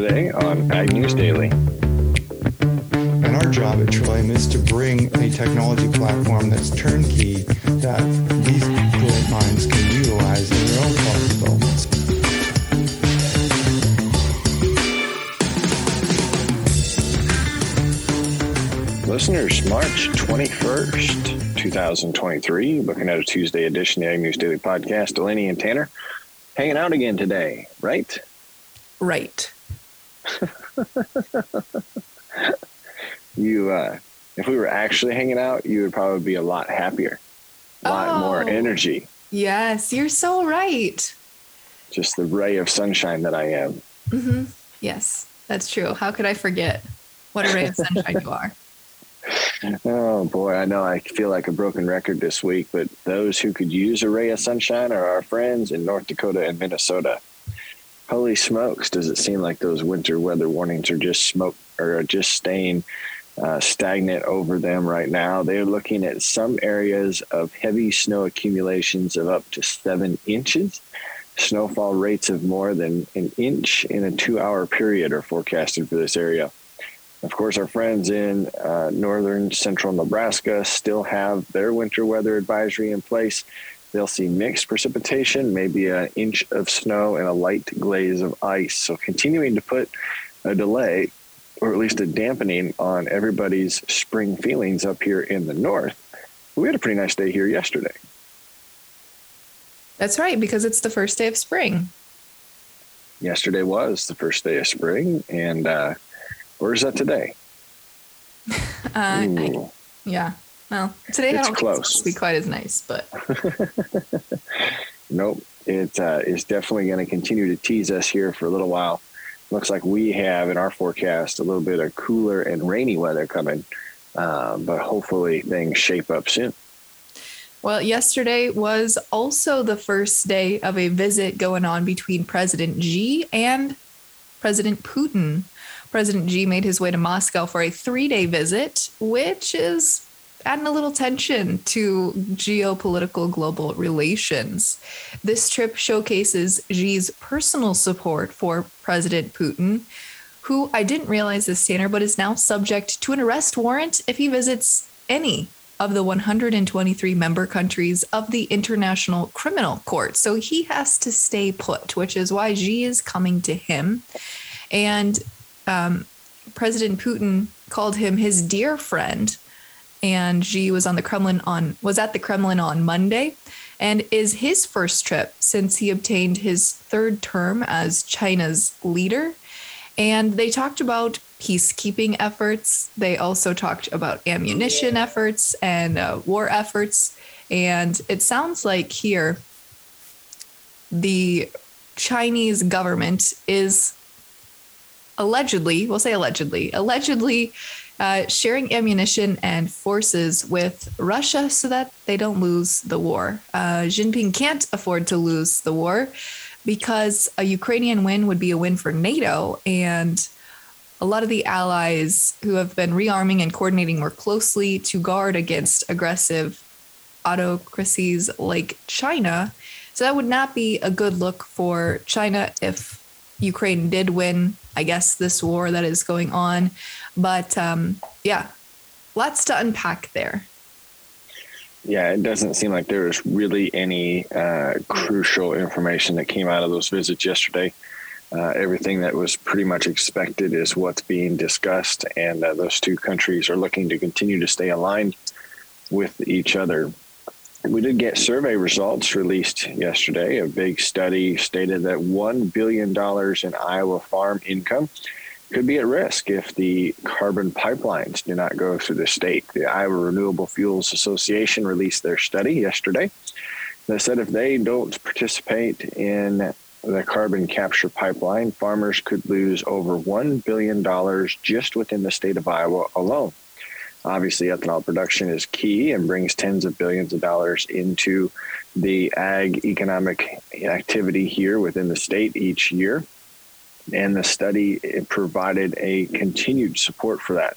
today on Ag News Daily. And our job at Trillium is to bring a technology platform that's turnkey that these brilliant minds can utilize in their own product developments. Listeners, March 21st, 2023, looking at a Tuesday edition of the Ag News Daily Podcast. Delaney and Tanner hanging out again today, right? Right. you, uh, if we were actually hanging out, you would probably be a lot happier, a lot more Oh. energy. Yes, you're so right. Just the ray of sunshine that I am. hmm Yes, that's true. How could I forget what a ray of sunshine you are? Oh boy, I know I feel like a broken record this week, but those who could use a ray of sunshine are our friends in North Dakota and Minnesota. Holy smokes, does it seem like those winter weather warnings are just smoke or just staying uh, stagnant over them right now? They're looking at some areas of heavy snow accumulations of up to seven inches. Snowfall rates of more than an inch in a two hour period are forecasted for this area. Of course, our friends in uh, northern central Nebraska still have their winter weather advisory in place. They'll see mixed precipitation, maybe an inch of snow and a light glaze of ice. So, continuing to put a delay or at least a dampening on everybody's spring feelings up here in the north. We had a pretty nice day here yesterday. That's right, because it's the first day of spring. Yesterday was the first day of spring, and uh, where's that today? Uh, I- yeah. Well, today I It's don't think it's close. be quite as nice, but Nope. It uh, is definitely going to continue to tease us here for a little while. Looks like we have in our forecast a little bit of cooler and rainy weather coming, uh, but hopefully things shape up soon. well, yesterday was also the first day of a visit going on between President Xi and President Putin. President Xi made his way to Moscow for a three day visit, which is adding a little tension to geopolitical global relations. This trip showcases Xi's personal support for President Putin, who I didn't realize this, Tanner, but is now subject to an arrest warrant if he visits any of the 123 member countries of the International Criminal Court. So he has to stay put, which is why Xi is coming to him. And um, President Putin called him his dear friend, and Xi was on the Kremlin on was at the Kremlin on Monday, and is his first trip since he obtained his third term as China's leader. And they talked about peacekeeping efforts. They also talked about ammunition efforts and uh, war efforts. And it sounds like here the Chinese government is allegedly, we'll say allegedly, allegedly uh, sharing ammunition and forces with Russia so that they don't lose the war. Uh, Jinping can't afford to lose the war because a Ukrainian win would be a win for NATO. And a lot of the allies who have been rearming and coordinating more closely to guard against aggressive autocracies like China. So that would not be a good look for China if Ukraine did win, I guess, this war that is going on. But um, yeah, lots to unpack there. Yeah, it doesn't seem like there was really any uh, crucial information that came out of those visits yesterday. Uh, everything that was pretty much expected is what's being discussed, and uh, those two countries are looking to continue to stay aligned with each other. We did get survey results released yesterday. A big study stated that $1 billion in Iowa farm income could be at risk if the carbon pipelines do not go through the state. The Iowa Renewable Fuels Association released their study yesterday. They said if they don't participate in the carbon capture pipeline, farmers could lose over $1 billion just within the state of Iowa alone. Obviously, ethanol production is key and brings tens of billions of dollars into the ag economic activity here within the state each year. And the study provided a continued support for that.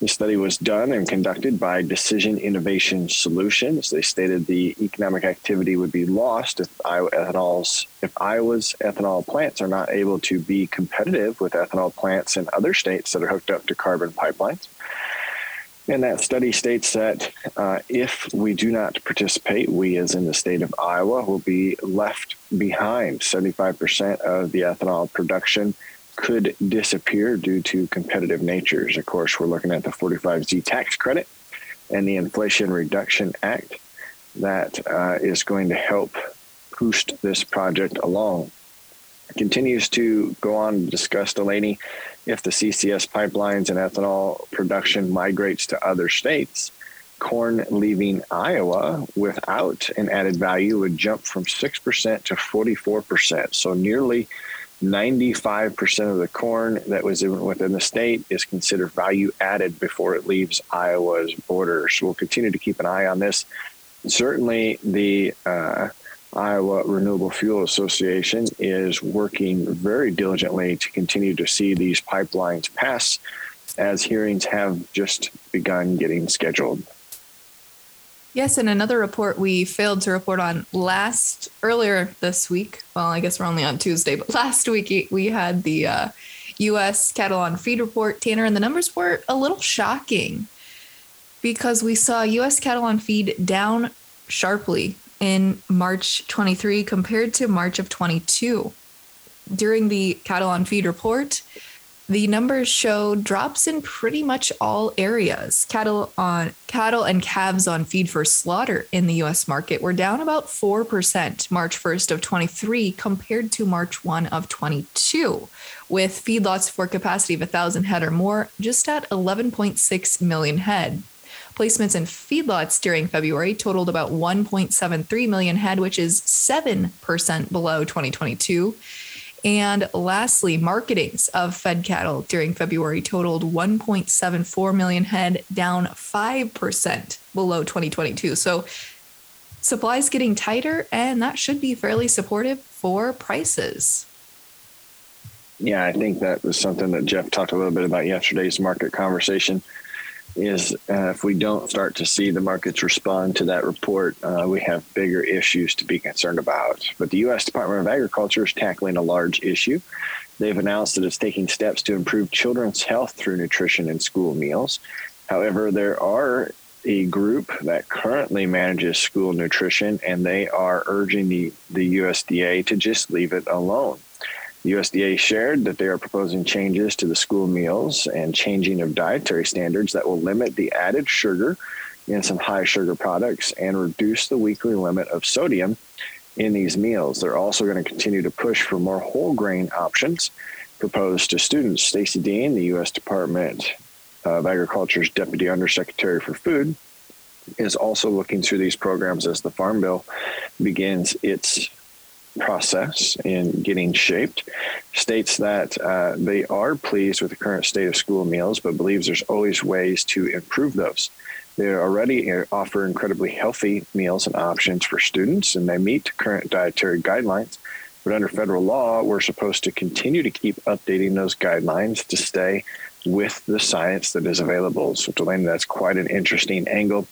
The study was done and conducted by Decision Innovation Solutions. They stated the economic activity would be lost if Iowa ethanol's if Iowa's ethanol plants are not able to be competitive with ethanol plants in other states that are hooked up to carbon pipelines. And that study states that uh, if we do not participate, we, as in the state of Iowa, will be left behind. 75% of the ethanol production could disappear due to competitive natures. Of course, we're looking at the 45Z tax credit and the Inflation Reduction Act that uh, is going to help boost this project along. Continues to go on to discuss, Delaney, if the CCS pipelines and ethanol production migrates to other states, corn leaving Iowa without an added value would jump from 6% to 44%. So nearly 95% of the corn that was within the state is considered value added before it leaves Iowa's borders. We'll continue to keep an eye on this. Certainly, the uh, Iowa Renewable Fuel Association is working very diligently to continue to see these pipelines pass as hearings have just begun getting scheduled. Yes, and another report we failed to report on last earlier this week. Well, I guess we're only on Tuesday, but last week we had the uh, U.S. cattle on feed report, Tanner, and the numbers were a little shocking because we saw U.S. cattle on feed down sharply in March 23 compared to March of 22. During the cattle on feed report, the numbers show drops in pretty much all areas. Cattle on cattle and calves on feed for slaughter in the US market were down about 4% March 1st of 23 compared to March 1 of 22, with feedlots for capacity of 1000 head or more just at 11.6 million head. Placements in feedlots during February totaled about 1.73 million head, which is 7% below 2022 and lastly, marketings of fed cattle during February totaled 1.74 million head, down 5% below 2022. So supplies getting tighter, and that should be fairly supportive for prices. Yeah, I think that was something that Jeff talked a little bit about yesterday's market conversation is uh, if we don't start to see the markets respond to that report, uh, we have bigger issues to be concerned about. But the U.S. Department of Agriculture is tackling a large issue. They've announced that it's taking steps to improve children's health through nutrition in school meals. However, there are a group that currently manages school nutrition, and they are urging the, the USDA to just leave it alone. The USDA shared that they are proposing changes to the school meals and changing of dietary standards that will limit the added sugar in some high sugar products and reduce the weekly limit of sodium in these meals. They're also going to continue to push for more whole grain options proposed to students. Stacy Dean, the U.S. Department of Agriculture's Deputy Undersecretary for Food, is also looking through these programs as the Farm Bill begins its process in getting shaped states that uh, they are pleased with the current state of school meals, but believes there's always ways to improve those. They already uh, offer incredibly healthy meals and options for students, and they meet current dietary guidelines. But under federal law, we're supposed to continue to keep updating those guidelines to stay with the science that is available. So, Delaney, that's quite an interesting angle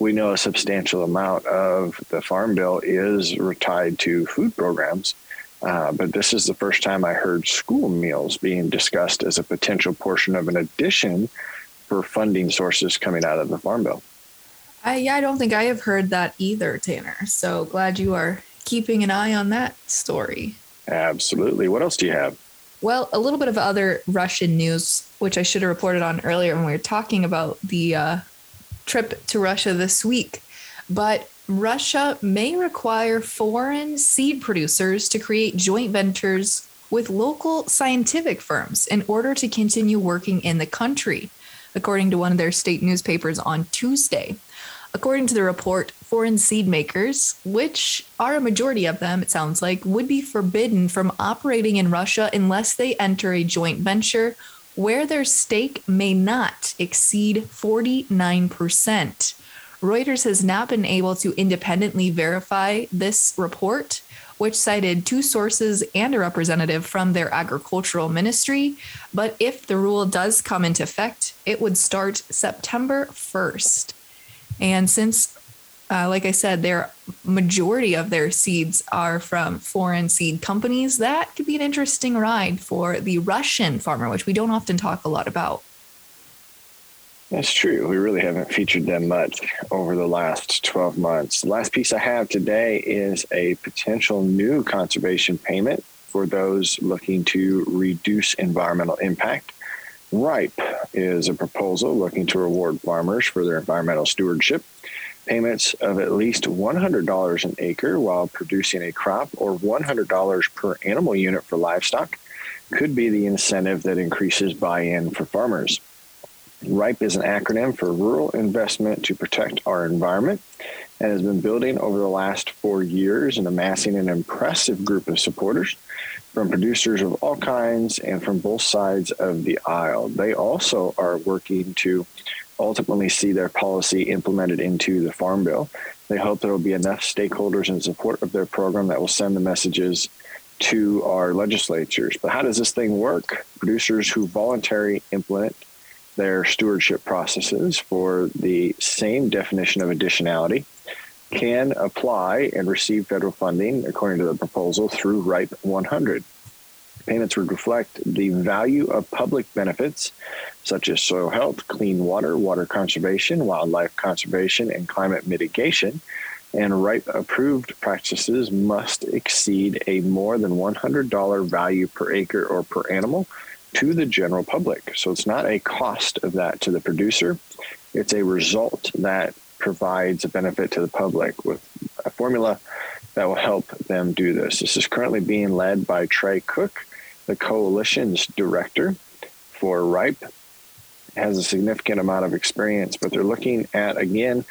we know a substantial amount of the farm bill is tied to food programs. Uh, but this is the first time I heard school meals being discussed as a potential portion of an addition for funding sources coming out of the farm bill. I, yeah, I don't think I have heard that either, Tanner. So glad you are keeping an eye on that story. Absolutely. What else do you have? Well, a little bit of other Russian news, which I should have reported on earlier when we were talking about the uh, trip to Russia this week. But Russia may require foreign seed producers to create joint ventures with local scientific firms in order to continue working in the country, according to one of their state newspapers on Tuesday. According to the report, foreign seed makers, which are a majority of them, it sounds like, would be forbidden from operating in Russia unless they enter a joint venture where their stake may not exceed 49%. Reuters has not been able to independently verify this report, which cited two sources and a representative from their agricultural ministry. But if the rule does come into effect, it would start September 1st. And since uh, like I said, their majority of their seeds are from foreign seed companies. That could be an interesting ride for the Russian farmer, which we don't often talk a lot about. That's true. We really haven't featured them much over the last 12 months. The last piece I have today is a potential new conservation payment for those looking to reduce environmental impact. RIPE is a proposal looking to reward farmers for their environmental stewardship. Payments of at least $100 an acre while producing a crop or $100 per animal unit for livestock could be the incentive that increases buy in for farmers. RIPE is an acronym for Rural Investment to Protect Our Environment and has been building over the last four years and amassing an impressive group of supporters from producers of all kinds and from both sides of the aisle. They also are working to ultimately see their policy implemented into the Farm Bill. They hope there will be enough stakeholders in support of their program that will send the messages to our legislatures. But how does this thing work? Producers who voluntarily implement their stewardship processes for the same definition of additionality can apply and receive federal funding according to the proposal through RIPE 100. Payments would reflect the value of public benefits such as soil health, clean water, water conservation, wildlife conservation, and climate mitigation. And RIPE approved practices must exceed a more than $100 value per acre or per animal to the general public. So it's not a cost of that to the producer, it's a result that provides a benefit to the public with a formula that will help them do this. This is currently being led by Trey Cook, the coalition's director for RIPE. Has a significant amount of experience, but they're looking at again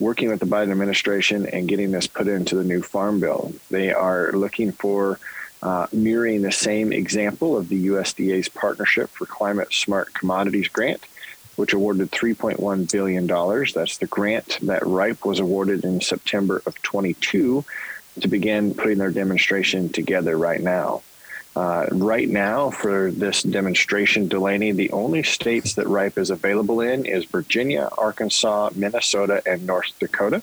working with the Biden administration and getting this put into the new farm bill. They are looking for uh, mirroring the same example of the USDA's Partnership for Climate Smart Commodities grant, which awarded $3.1 billion. That's the grant that RIPE was awarded in September of 22 to begin putting their demonstration together right now. Uh, right now, for this demonstration, Delaney, the only states that RIPE is available in is Virginia, Arkansas, Minnesota, and North Dakota.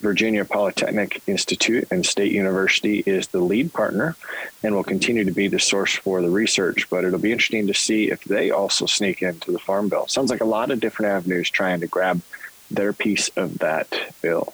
Virginia Polytechnic Institute and State University is the lead partner and will continue to be the source for the research. But it'll be interesting to see if they also sneak into the Farm Bill. Sounds like a lot of different avenues trying to grab their piece of that bill.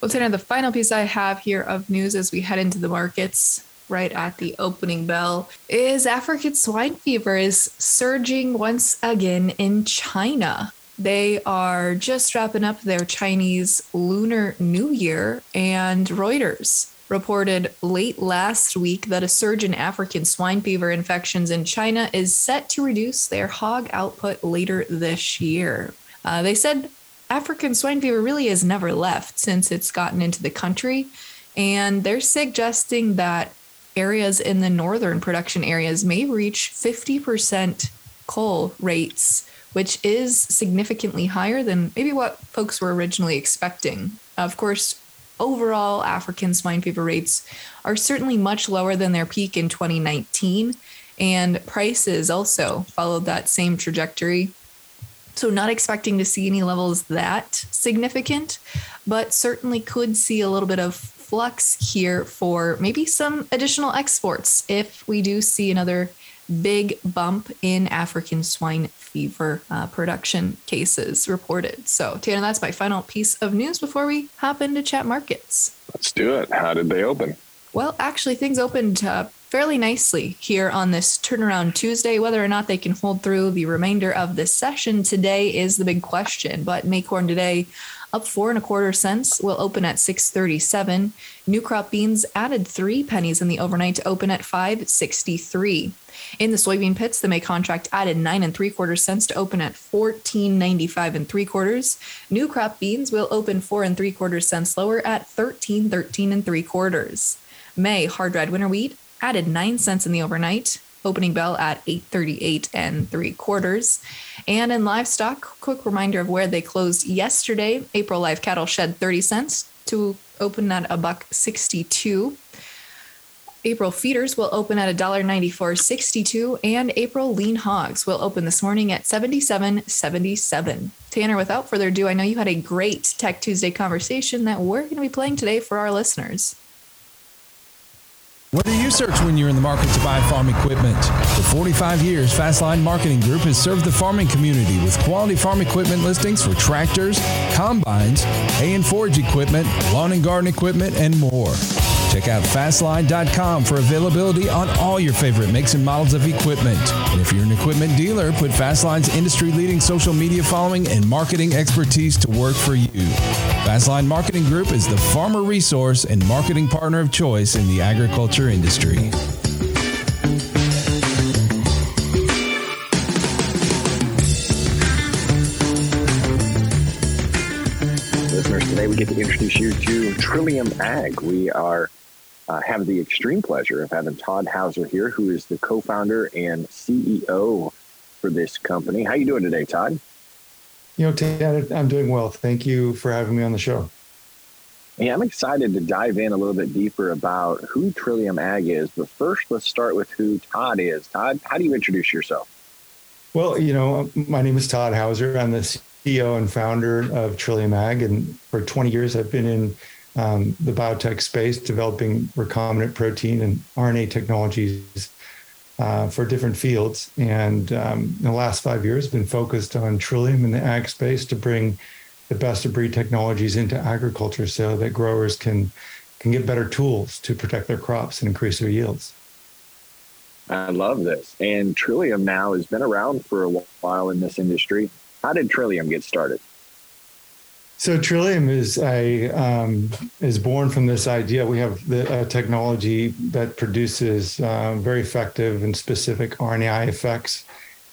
Well, Tanner, the final piece I have here of news as we head into the markets right at the opening bell is African swine fever is surging once again in China. They are just wrapping up their Chinese Lunar New Year, and Reuters reported late last week that a surge in African swine fever infections in China is set to reduce their hog output later this year. Uh, they said African swine fever really has never left since it's gotten into the country, and they're suggesting that areas in the northern production areas may reach 50% cull rates which is significantly higher than maybe what folks were originally expecting. Of course, overall African swine fever rates are certainly much lower than their peak in 2019, and prices also followed that same trajectory. So, not expecting to see any levels that significant, but certainly could see a little bit of flux here for maybe some additional exports if we do see another big bump in African swine fever uh, production cases reported. So, Tanner, that's my final piece of news before we hop into chat markets. Let's do it. How did they open? Well, actually, things opened uh, fairly nicely here on this turnaround Tuesday. Whether or not they can hold through the remainder of this session today is the big question. But Maycorn today up four and a quarter cents will open at 637 new crop beans added three pennies in the overnight to open at 563 in the soybean pits, the May contract added nine and three quarters cents to open at fourteen ninety five and three quarters. New crop beans will open four and three quarters cents lower at thirteen thirteen and three quarters. May hard red winter wheat added nine cents in the overnight, opening bell at 838 and three quarters. And in livestock, quick reminder of where they closed yesterday. April live cattle shed 30 cents to open at a buck 62. April feeders will open at $1.9462 and April lean hogs will open this morning at 77.77. Tanner, without further ado, I know you had a great Tech Tuesday conversation that we're going to be playing today for our listeners. What do you search when you're in the market to buy farm equipment? For 45 years, Fastline Marketing Group has served the farming community with quality farm equipment listings for tractors, combines, hay and forage equipment, lawn and garden equipment, and more. Check out fastline.com for availability on all your favorite makes and models of equipment. And if you're an equipment dealer, put Fastline's industry leading social media following and marketing expertise to work for you. Fastline Marketing Group is the farmer resource and marketing partner of choice in the agriculture industry. Listeners, today we get to introduce you to Trillium Ag. We are uh, have the extreme pleasure of having Todd Hauser here, who is the co-founder and CEO for this company. How are you doing today, Todd? You know, Ted, I'm doing well. Thank you for having me on the show. Yeah, I'm excited to dive in a little bit deeper about who Trillium Ag is. But first, let's start with who Todd is. Todd, how do you introduce yourself? Well, you know, my name is Todd Hauser. I'm the CEO and founder of Trillium Ag, and for 20 years I've been in um, the biotech space, developing recombinant protein and RNA technologies uh, for different fields. And um, the last five years, been focused on Trillium in the ag space to bring the best of breed technologies into agriculture, so that growers can can get better tools to protect their crops and increase their yields. I love this. And Trillium now has been around for a while in this industry. How did Trillium get started? So Trillium is a um, is born from this idea. We have the technology that produces uh, very effective and specific RNAi effects,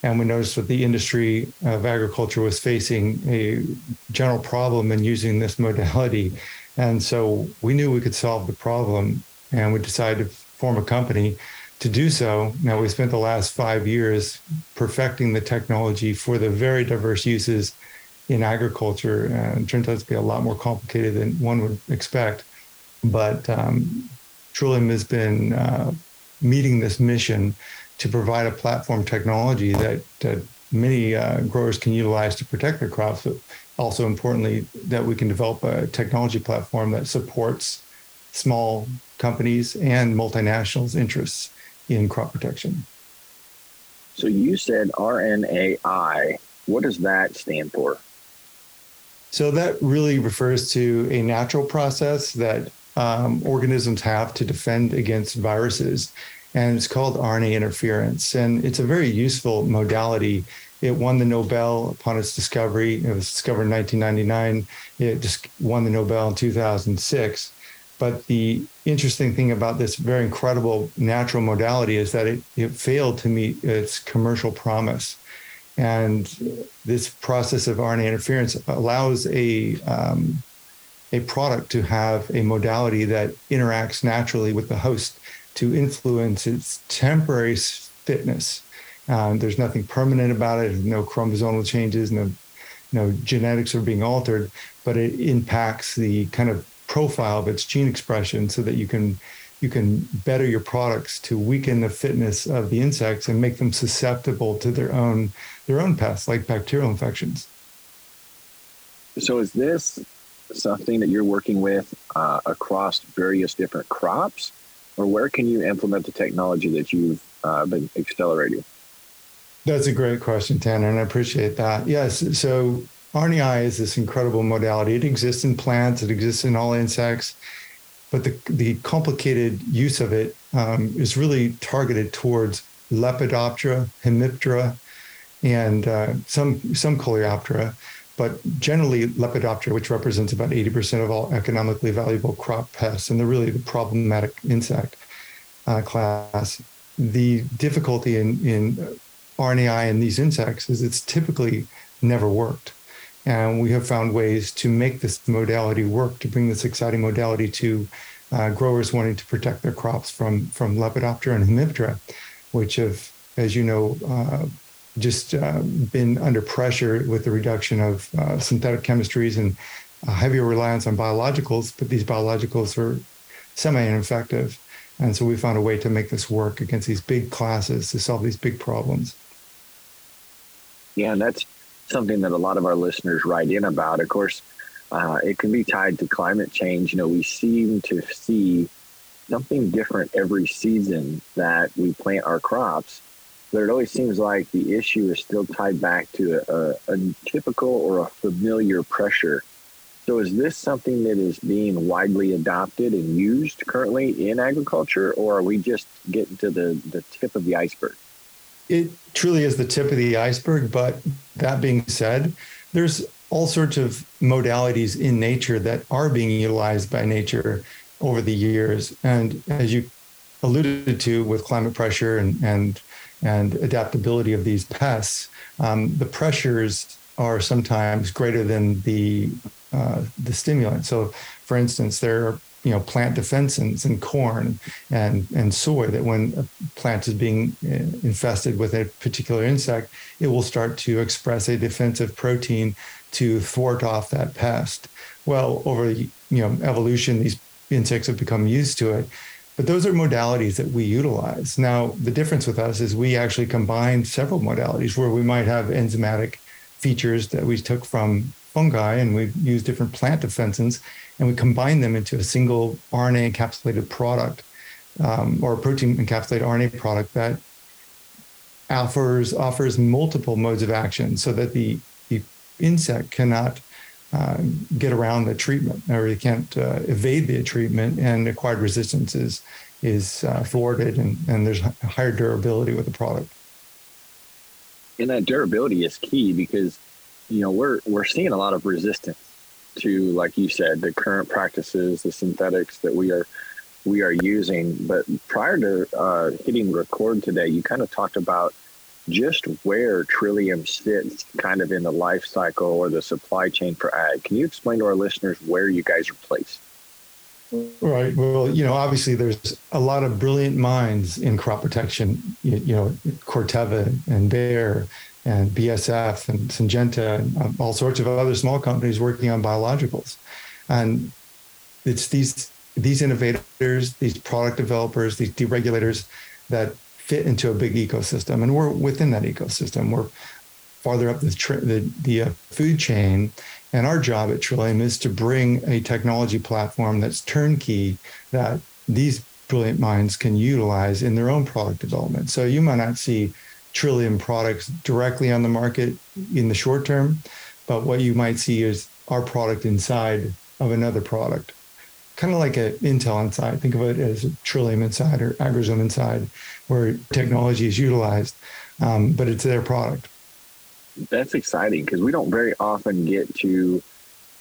and we noticed that the industry of agriculture was facing a general problem in using this modality, and so we knew we could solve the problem, and we decided to form a company to do so. Now we spent the last five years perfecting the technology for the very diverse uses in agriculture. And it turns out to be a lot more complicated than one would expect. But um, Trillium has been uh, meeting this mission to provide a platform technology that, that many uh, growers can utilize to protect their crops, but also importantly, that we can develop a technology platform that supports small companies and multinationals' interests in crop protection. So you said RNAi. What does that stand for? So that really refers to a natural process that um, organisms have to defend against viruses. And it's called RNA interference. And it's a very useful modality. It won the Nobel upon its discovery. It was discovered in 1999. It just won the Nobel in 2006. But the interesting thing about this very incredible natural modality is that it, it failed to meet its commercial promise. And this process of RNA interference allows a um, a product to have a modality that interacts naturally with the host to influence its temporary fitness. Um, there's nothing permanent about it. No chromosomal changes. No no genetics are being altered, but it impacts the kind of profile of its gene expression so that you can you can better your products to weaken the fitness of the insects and make them susceptible to their own their own pests like bacterial infections. So is this something that you're working with uh, across various different crops, or where can you implement the technology that you've uh, been accelerating? That's a great question, Tanner, and I appreciate that. Yes, so RNAi is this incredible modality. It exists in plants, it exists in all insects, but the, the complicated use of it um, is really targeted towards Lepidoptera, Hemiptera, and uh, some some Coleoptera, but generally Lepidoptera, which represents about 80% of all economically valuable crop pests, and they're really the problematic insect uh, class. The difficulty in, in RNAi in these insects is it's typically never worked. And we have found ways to make this modality work, to bring this exciting modality to uh, growers wanting to protect their crops from, from Lepidoptera and Hemiptera, which have, as you know, uh, just uh, been under pressure with the reduction of uh, synthetic chemistries and heavier reliance on biologicals, but these biologicals are semi ineffective. And so we found a way to make this work against these big classes to solve these big problems. Yeah, and that's something that a lot of our listeners write in about. Of course, uh, it can be tied to climate change. You know, we seem to see something different every season that we plant our crops, but it always seems like the issue is still tied back to a, a typical or a familiar pressure. So, is this something that is being widely adopted and used currently in agriculture, or are we just getting to the, the tip of the iceberg? It truly is the tip of the iceberg. But that being said, there's all sorts of modalities in nature that are being utilized by nature over the years. And as you alluded to with climate pressure and and and adaptability of these pests, um, the pressures are sometimes greater than the uh, the stimulant. So, for instance, there are you know plant defensins in corn and and soy that when a plant is being uh, infested with a particular insect, it will start to express a defensive protein to thwart off that pest. Well, over you know evolution, these insects have become used to it. But those are modalities that we utilize. Now, the difference with us is we actually combine several modalities where we might have enzymatic features that we took from fungi and we use different plant defensins and we combine them into a single RNA encapsulated product um, or protein encapsulated RNA product that offers offers multiple modes of action so that the, the insect cannot uh, get around the treatment or you can't uh, evade the treatment and acquired resistance is, is uh, thwarted and, and there's higher durability with the product. And that durability is key because, you know, we're, we're seeing a lot of resistance to, like you said, the current practices, the synthetics that we are we are using. But prior to uh, hitting record today, you kind of talked about just where Trillium sits kind of in the life cycle or the supply chain for ag. Can you explain to our listeners where you guys are placed? Right. Well, you know, obviously there's a lot of brilliant minds in crop protection, you, you know, Corteva and Bayer and BASF and Syngenta and um, all sorts of other small companies working on biologicals. And it's these these innovators, these product developers, these deregulators that fit into a big ecosystem, and we're within that ecosystem. We're farther up the the, the uh, food chain, and our job at Trillium is to bring a technology platform that's turnkey that these brilliant minds can utilize in their own product development. So you might not see Trillium products directly on the market in the short term, but what you might see is our product inside of another product kind of like an Intel inside. Think of it as a Trillium inside or Agrozone inside, where technology is utilized, um, but it's their product. That's exciting because we don't very often get to,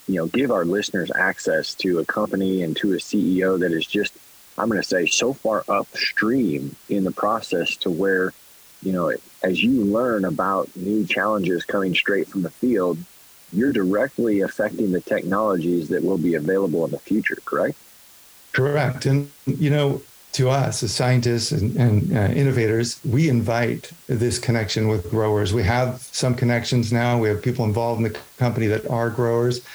you know, give our listeners access to a company and to a CEO that is just, I'm going to say, so far upstream in the process to where, you know, as you learn about new challenges coming straight from the field, you're directly affecting the technologies that will be available in the future, correct? Correct. And, you know, to us as scientists and, and uh, innovators, we invite this connection with growers. We have some connections now. We have people involved in the company that are growers.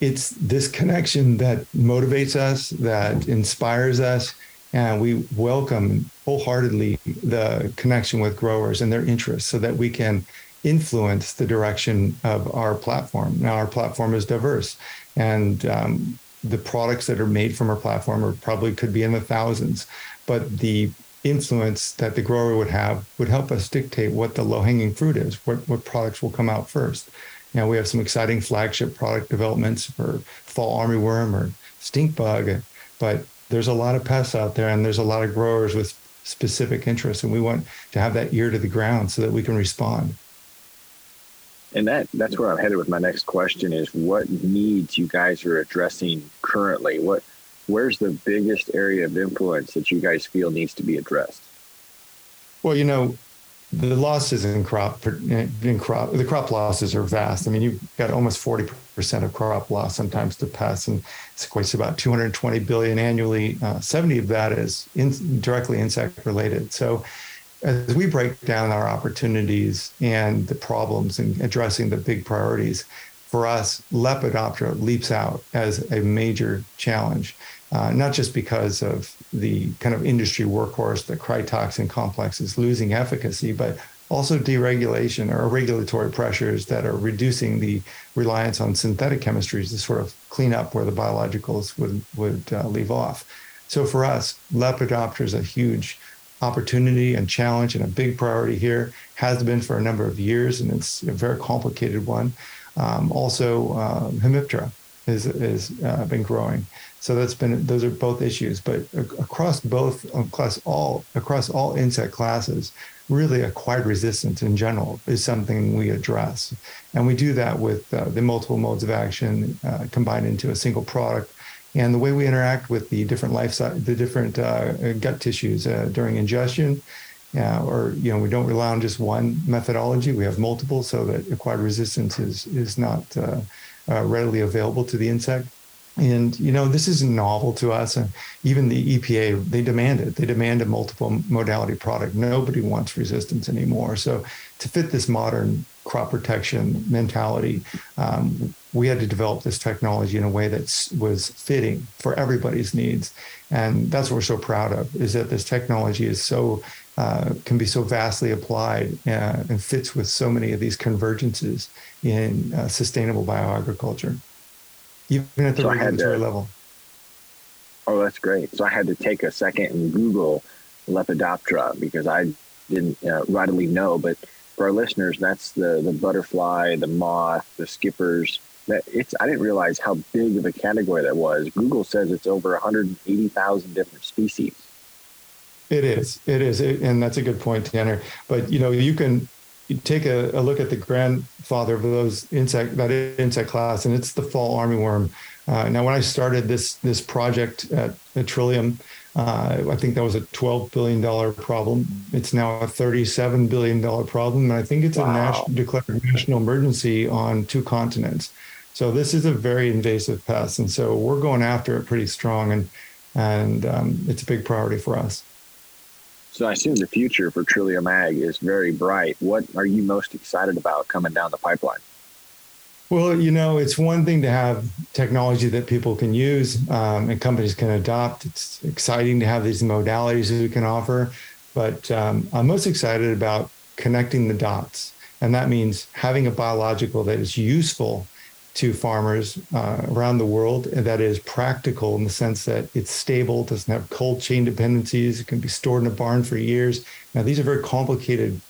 It's this connection that motivates us, that inspires us, and we welcome wholeheartedly the connection with growers and their interests so that we can influence the direction of our platform. Now, our platform is diverse, and um, the products that are made from our platform are probably could be in the thousands, but the influence that the grower would have would help us dictate what the low-hanging fruit is, what, what products will come out first. Now, we have some exciting flagship product developments for fall armyworm or stink bug, but there's a lot of pests out there and there's a lot of growers with specific interests, and we want to have that ear to the ground so that we can respond and that that's where I'm headed with my next question is what needs you guys are addressing currently? What where's the biggest area of influence that you guys feel needs to be addressed? Well, you know, the losses in crop in crop the crop losses are vast. I mean, you've got almost forty percent of crop loss sometimes to pests, and it equates to about 220 billion annually. Uh, 70 of that is in, directly insect related. So as we break down our opportunities and the problems and addressing the big priorities, for us, Lepidoptera leaps out as a major challenge. uh, not just because of the kind of industry workhorse, the cryotoxin complex is losing efficacy, but also deregulation or regulatory pressures that are reducing the reliance on synthetic chemistries to sort of clean up where the biologicals would, would uh, leave off. So for us, Lepidoptera is a huge opportunity and challenge and a big priority here, has been for a number of years, and it's a very complicated one. Um, also, uh, Hemiptera has, has uh, been growing. So that's been those are both issues, but across both across all across all insect classes, really acquired resistance in general is something we address, and we do that with uh, the multiple modes of action uh, combined into a single product, and the way we interact with the different life the different uh, gut tissues uh, during ingestion. Uh, or you know we don't rely on just one methodology we have multiple so that acquired resistance is is not uh, readily available to the insect and you know this is novel to us, and even the EPA they demand it. They demand a multiple modality product. Nobody wants resistance anymore. So to fit this modern crop protection mentality, um, we had to develop this technology in a way that was fitting for everybody's needs, and that's what we're so proud of. Is that this technology is so uh, can be so vastly applied uh, and fits with so many of these convergences in uh, sustainable bioagriculture even at the so regulatory to, level. Oh, that's great. So I had to take a second and Google Lepidoptera because I didn't uh, readily know. But for our listeners, that's the the butterfly, the moth, the skippers. That it's I didn't realize how big of a category that was. Google says it's over 180,000 different species. It is. It is. It, and that's a good point, Tanner. But you know, you can you take a, a, look at the grandfather of those insect that insect class, and it's the fall armyworm. Uh, now, when I started this this project at, at Trillium, uh, I think that was a twelve billion dollar problem. It's now a thirty-seven billion dollar problem, and I think it's wow. a national, declared national emergency on two continents. So this is a very invasive pest, and so we're going after it pretty strong, and and um, it's a big priority for us. So I assume the future for Trillium Ag is very bright. What are you most excited about coming down the pipeline? Well, you know, it's one thing to have technology that people can use um, and companies can adopt. It's exciting to have these modalities that we can offer. But um, I'm most excited about connecting the dots. And that means having a biological that is useful to farmers uh, around the world that is practical in the sense that it's stable, doesn't have cold chain dependencies, it can be stored in a barn for years. Now, these are very complicated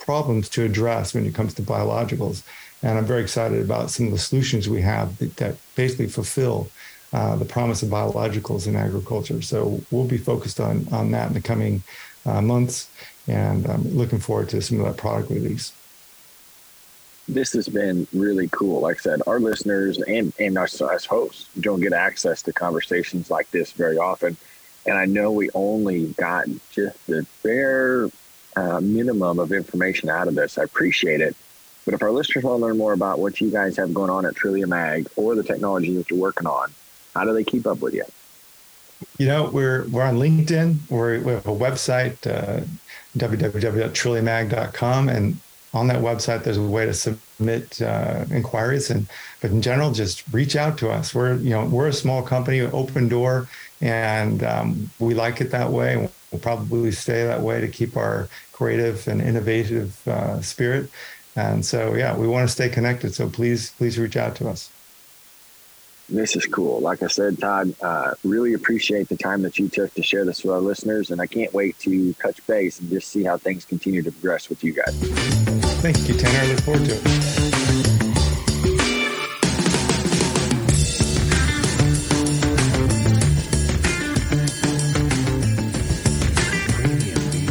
problems to address when it comes to biologicals. And I'm very excited about some of the solutions we have that, that basically fulfill uh, the promise of biologicals in agriculture. So we'll be focused on, on that in the coming uh, months. And I'm looking forward to some of that product release this has been really cool. Like I said, our listeners and, and us as hosts don't get access to conversations like this very often. And I know we only got just the bare uh, minimum of information out of this. I appreciate it. But if our listeners want to learn more about what you guys have going on at Trillium Ag or the technology that you're working on, how do they keep up with you? You know, we're we're on LinkedIn. We're, we have a website, uh, www.trilliumag.com, and on that website, there's a way to submit uh, inquiries, and but in general, just reach out to us. We're you know we're a small company, open door, and um, we like it that way. We'll probably stay that way to keep our creative and innovative uh, spirit. And so, yeah, we want to stay connected. So please, please reach out to us. This is cool. Like I said, Todd, uh, really appreciate the time that you took to share this with our listeners. And I can't wait to touch base and just see how things continue to progress with you guys. Thank you, Tanner. I look forward to it.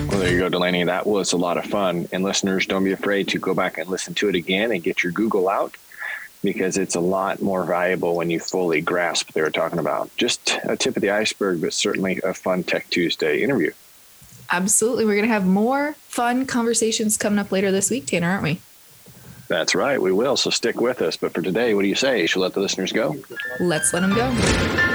Well, there you go, Delaney. That was a lot of fun. And listeners, don't be afraid to go back and listen to it again and get your Google out because it's a lot more valuable when you fully grasp what they were talking about. Just a tip of the iceberg, but certainly a fun Tech Tuesday interview. Absolutely. We're going to have more fun conversations coming up later this week, Tanner, aren't we? That's right. We will. So stick with us. But for today, what do you say? Should we let the listeners go? Let's let them go.